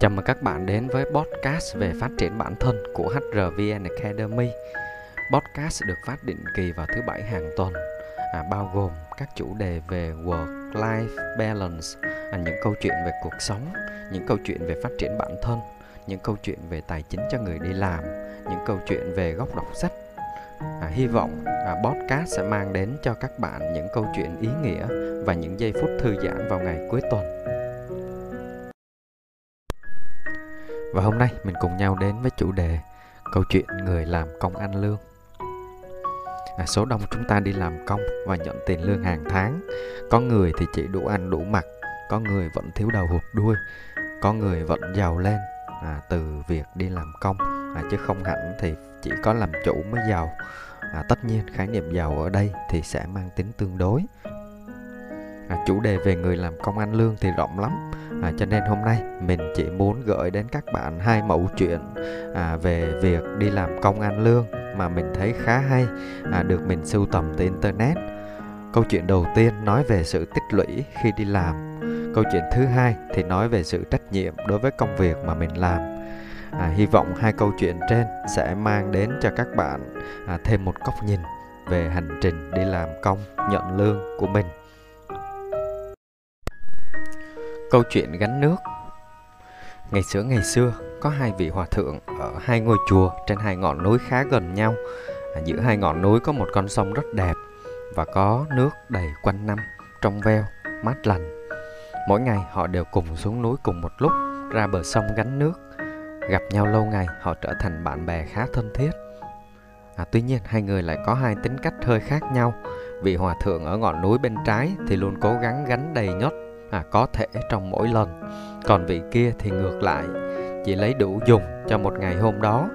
Chào mừng các bạn đến với podcast về phát triển bản thân của HRVN Academy. Podcast được phát định kỳ vào thứ bảy hàng tuần, à, bao gồm các chủ đề về work-life balance, à, những câu chuyện về cuộc sống, những câu chuyện về phát triển bản thân, những câu chuyện về tài chính cho người đi làm, những câu chuyện về góc đọc sách. À, hy vọng à, podcast sẽ mang đến cho các bạn những câu chuyện ý nghĩa và những giây phút thư giãn vào ngày cuối tuần. Và hôm nay mình cùng nhau đến với chủ đề câu chuyện người làm công ăn lương. À, số đông chúng ta đi làm công và nhận tiền lương hàng tháng. Có người thì chỉ đủ ăn đủ mặc, có người vẫn thiếu đầu hụt đuôi, có người vẫn giàu lên à, từ việc đi làm công à, chứ không hẳn thì chỉ có làm chủ mới giàu. À, tất nhiên khái niệm giàu ở đây thì sẽ mang tính tương đối. À, chủ đề về người làm công ăn lương thì rộng lắm. À, cho nên hôm nay mình chỉ muốn gửi đến các bạn hai mẫu chuyện à, về việc đi làm công ăn lương mà mình thấy khá hay à, được mình sưu tầm từ internet. Câu chuyện đầu tiên nói về sự tích lũy khi đi làm. Câu chuyện thứ hai thì nói về sự trách nhiệm đối với công việc mà mình làm. À, hy vọng hai câu chuyện trên sẽ mang đến cho các bạn à, thêm một góc nhìn về hành trình đi làm công nhận lương của mình. Câu chuyện gánh nước Ngày xưa ngày xưa, có hai vị hòa thượng ở hai ngôi chùa trên hai ngọn núi khá gần nhau. À, giữa hai ngọn núi có một con sông rất đẹp và có nước đầy quanh năm, trong veo, mát lành. Mỗi ngày họ đều cùng xuống núi cùng một lúc, ra bờ sông gánh nước. Gặp nhau lâu ngày, họ trở thành bạn bè khá thân thiết. À, tuy nhiên, hai người lại có hai tính cách hơi khác nhau. Vị hòa thượng ở ngọn núi bên trái thì luôn cố gắng gánh đầy nhót à, có thể trong mỗi lần. Còn vị kia thì ngược lại chỉ lấy đủ dùng cho một ngày hôm đó.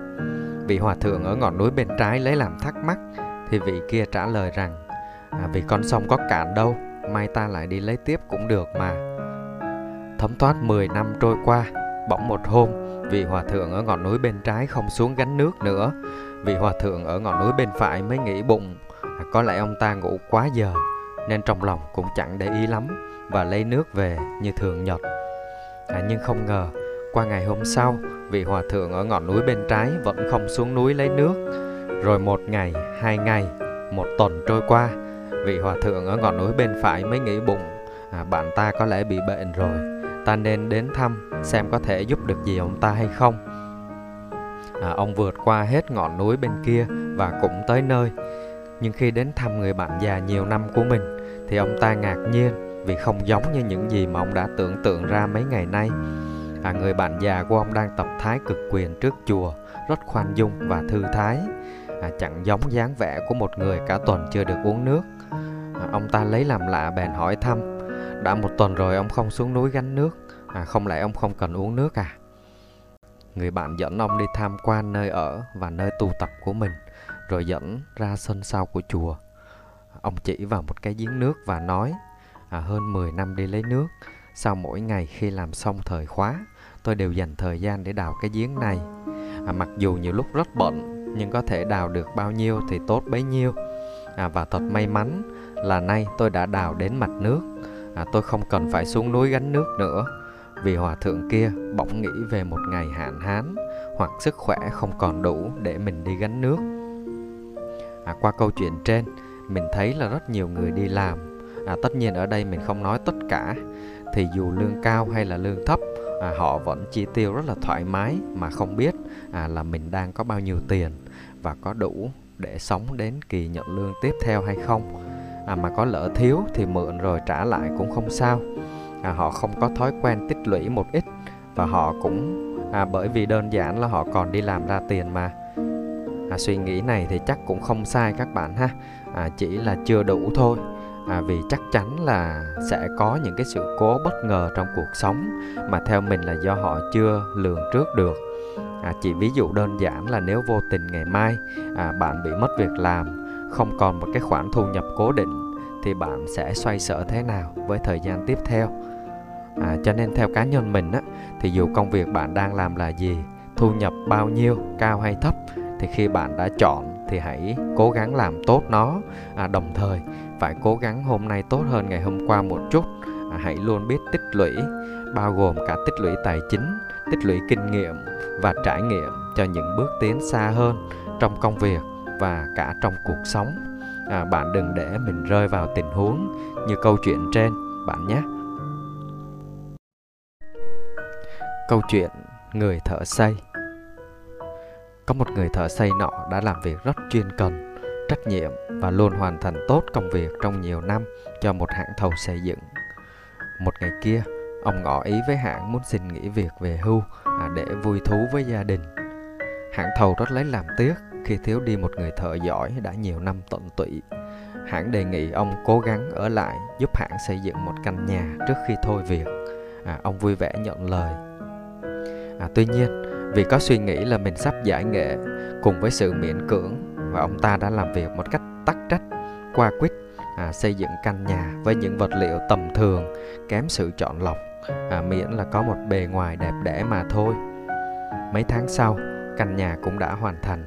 Vị hòa thượng ở ngọn núi bên trái lấy làm thắc mắc thì vị kia trả lời rằng à, vì con sông có cạn đâu mai ta lại đi lấy tiếp cũng được mà. Thấm thoát 10 năm trôi qua bỗng một hôm vị hòa thượng ở ngọn núi bên trái không xuống gánh nước nữa. Vị hòa thượng ở ngọn núi bên phải mới nghĩ bụng à, có lẽ ông ta ngủ quá giờ nên trong lòng cũng chẳng để ý lắm và lấy nước về như thường nhật. À, nhưng không ngờ, qua ngày hôm sau, vị hòa thượng ở ngọn núi bên trái vẫn không xuống núi lấy nước. Rồi một ngày, hai ngày, một tuần trôi qua, vị hòa thượng ở ngọn núi bên phải mới nghĩ bụng, à, bạn ta có lẽ bị bệnh rồi, ta nên đến thăm xem có thể giúp được gì ông ta hay không. À, ông vượt qua hết ngọn núi bên kia và cũng tới nơi. Nhưng khi đến thăm người bạn già nhiều năm của mình, thì ông ta ngạc nhiên vì không giống như những gì mà ông đã tưởng tượng ra mấy ngày nay. À, người bạn già của ông đang tập thái cực quyền trước chùa, rất khoan dung và thư thái. À, chẳng giống dáng vẻ của một người cả tuần chưa được uống nước. À, ông ta lấy làm lạ bèn hỏi thăm, đã một tuần rồi ông không xuống núi gánh nước, à, không lẽ ông không cần uống nước à? Người bạn dẫn ông đi tham quan nơi ở và nơi tu tập của mình, rồi dẫn ra sân sau của chùa. Ông chỉ vào một cái giếng nước và nói, à, hơn 10 năm đi lấy nước. Sau mỗi ngày khi làm xong thời khóa, tôi đều dành thời gian để đào cái giếng này. À, mặc dù nhiều lúc rất bận, nhưng có thể đào được bao nhiêu thì tốt bấy nhiêu. À, và thật may mắn là nay tôi đã đào đến mặt nước. À, tôi không cần phải xuống núi gánh nước nữa. Vì hòa thượng kia bỗng nghĩ về một ngày hạn hán hoặc sức khỏe không còn đủ để mình đi gánh nước. À, qua câu chuyện trên, mình thấy là rất nhiều người đi làm à, tất nhiên ở đây mình không nói tất cả. Thì dù lương cao hay là lương thấp à, họ vẫn chi tiêu rất là thoải mái mà không biết à, là mình đang có bao nhiêu tiền và có đủ để sống đến kỳ nhận lương tiếp theo hay không. À, mà có lỡ thiếu thì mượn rồi trả lại cũng không sao. À, họ không có thói quen tích lũy một ít và họ cũng à, bởi vì đơn giản là họ còn đi làm ra tiền mà. À, suy nghĩ này thì chắc cũng không sai các bạn ha. À, chỉ là chưa đủ thôi à, vì chắc chắn là sẽ có những cái sự cố bất ngờ trong cuộc sống mà theo mình là do họ chưa lường trước được. À, chỉ ví dụ đơn giản là nếu vô tình ngày mai à, bạn bị mất việc làm không còn một cái khoản thu nhập cố định thì bạn sẽ xoay sở thế nào với thời gian tiếp theo? À, cho nên theo cá nhân mình á thì dù công việc bạn đang làm là gì thu nhập bao nhiêu cao hay thấp thì khi bạn đã chọn thì hãy cố gắng làm tốt nó. À, đồng thời phải cố gắng hôm nay tốt hơn ngày hôm qua một chút. À, hãy luôn biết tích lũy bao gồm cả tích lũy tài chính tích lũy kinh nghiệm và trải nghiệm cho những bước tiến xa hơn trong công việc và cả trong cuộc sống. À, bạn đừng để mình rơi vào tình huống như câu chuyện trên bạn nhé. Câu chuyện người thợ xây có một người thợ xây nọ đã làm việc rất chuyên cần trách nhiệm và luôn hoàn thành tốt công việc trong nhiều năm cho một hãng thầu xây dựng. Một ngày kia ông ngỏ ý với hãng muốn xin nghỉ việc về hưu à, để vui thú với gia đình. Hãng thầu rất lấy làm tiếc khi thiếu đi một người thợ giỏi đã nhiều năm tận tụy. Hãng đề nghị ông cố gắng ở lại giúp hãng xây dựng một căn nhà trước khi thôi việc. À, ông vui vẻ nhận lời. À, tuy nhiên vì có suy nghĩ là mình sắp giải nghệ cùng với sự miễn cưỡng và ông ta đã làm việc một cách tắc trách qua quýt à, xây dựng căn nhà với những vật liệu tầm thường kém sự chọn lọc à, miễn là có một bề ngoài đẹp đẽ mà thôi. Mấy tháng sau căn nhà cũng đã hoàn thành.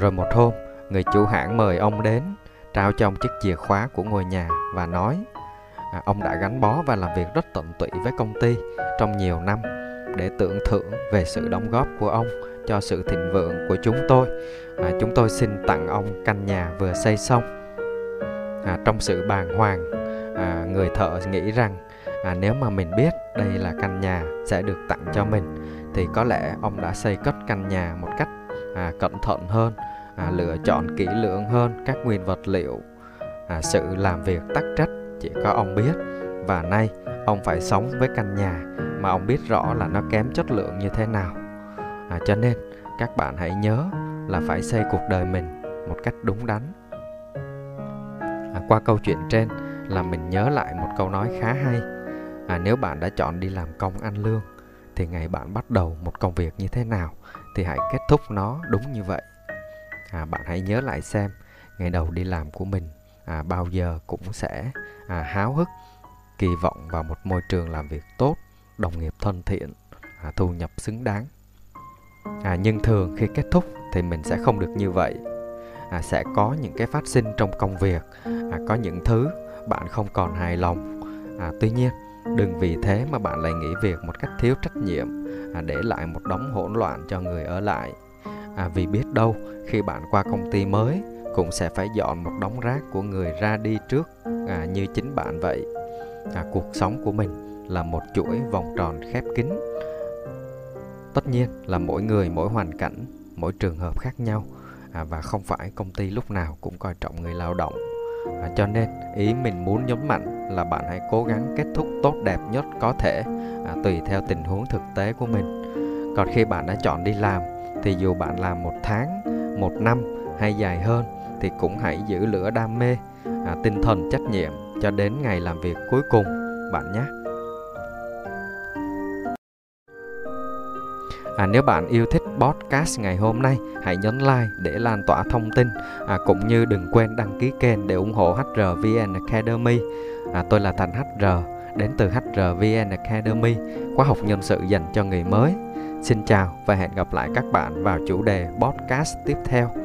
Rồi một hôm người chủ hãng mời ông đến trao cho ông chiếc chìa khóa của ngôi nhà và nói à, ông đã gắn bó và làm việc rất tận tụy với công ty trong nhiều năm để tưởng thưởng về sự đóng góp của ông cho sự thịnh vượng của chúng tôi. À, chúng tôi xin tặng ông căn nhà vừa xây xong. À, trong sự bàng hoàng à, người thợ nghĩ rằng à, nếu mà mình biết đây là căn nhà sẽ được tặng cho mình thì có lẽ ông đã xây cất căn nhà một cách à, cẩn thận hơn à, lựa chọn kỹ lưỡng hơn các nguyên vật liệu à, sự làm việc tắc trách chỉ có ông biết. Và nay ông phải sống với căn nhà mà ông biết rõ là nó kém chất lượng như thế nào. À, cho nên các bạn hãy nhớ là phải xây cuộc đời mình một cách đúng đắn. À, qua câu chuyện trên là mình nhớ lại một câu nói khá hay. À, nếu bạn đã chọn đi làm công ăn lương thì ngày bạn bắt đầu một công việc như thế nào thì hãy kết thúc nó đúng như vậy. À, bạn hãy nhớ lại xem ngày đầu đi làm của mình à, bao giờ cũng sẽ à, háo hức kỳ vọng vào một môi trường làm việc tốt đồng nghiệp thân thiện à, thu nhập xứng đáng. À, nhưng thường khi kết thúc thì mình sẽ không được như vậy. À, sẽ có những cái phát sinh trong công việc à, có những thứ bạn không còn hài lòng. À, tuy nhiên đừng vì thế mà bạn lại nghỉ việc một cách thiếu trách nhiệm à, để lại một đống hỗn loạn cho người ở lại. À, vì biết đâu khi bạn qua công ty mới cũng sẽ phải dọn một đống rác của người ra đi trước à, như chính bạn vậy. À, cuộc sống của mình là một chuỗi vòng tròn khép kín. Tất nhiên là mỗi người mỗi hoàn cảnh mỗi trường hợp khác nhau à, và không phải công ty lúc nào cũng coi trọng người lao động. À, cho nên ý mình muốn nhấn mạnh là bạn hãy cố gắng kết thúc tốt đẹp nhất có thể à, tùy theo tình huống thực tế của mình. Còn khi bạn đã chọn đi làm thì dù bạn làm một tháng một năm hay dài hơn thì cũng hãy giữ lửa đam mê à, tinh thần trách nhiệm cho đến ngày làm việc cuối cùng bạn nhé. À, nếu bạn yêu thích podcast ngày hôm nay, hãy nhấn like để lan tỏa thông tin, à, cũng như đừng quên đăng ký kênh để ủng hộ HRVN Academy. À, tôi là Thành HR, đến từ HRVN Academy, khóa học nhân sự dành cho người mới. Xin chào và hẹn gặp lại các bạn vào chủ đề podcast tiếp theo.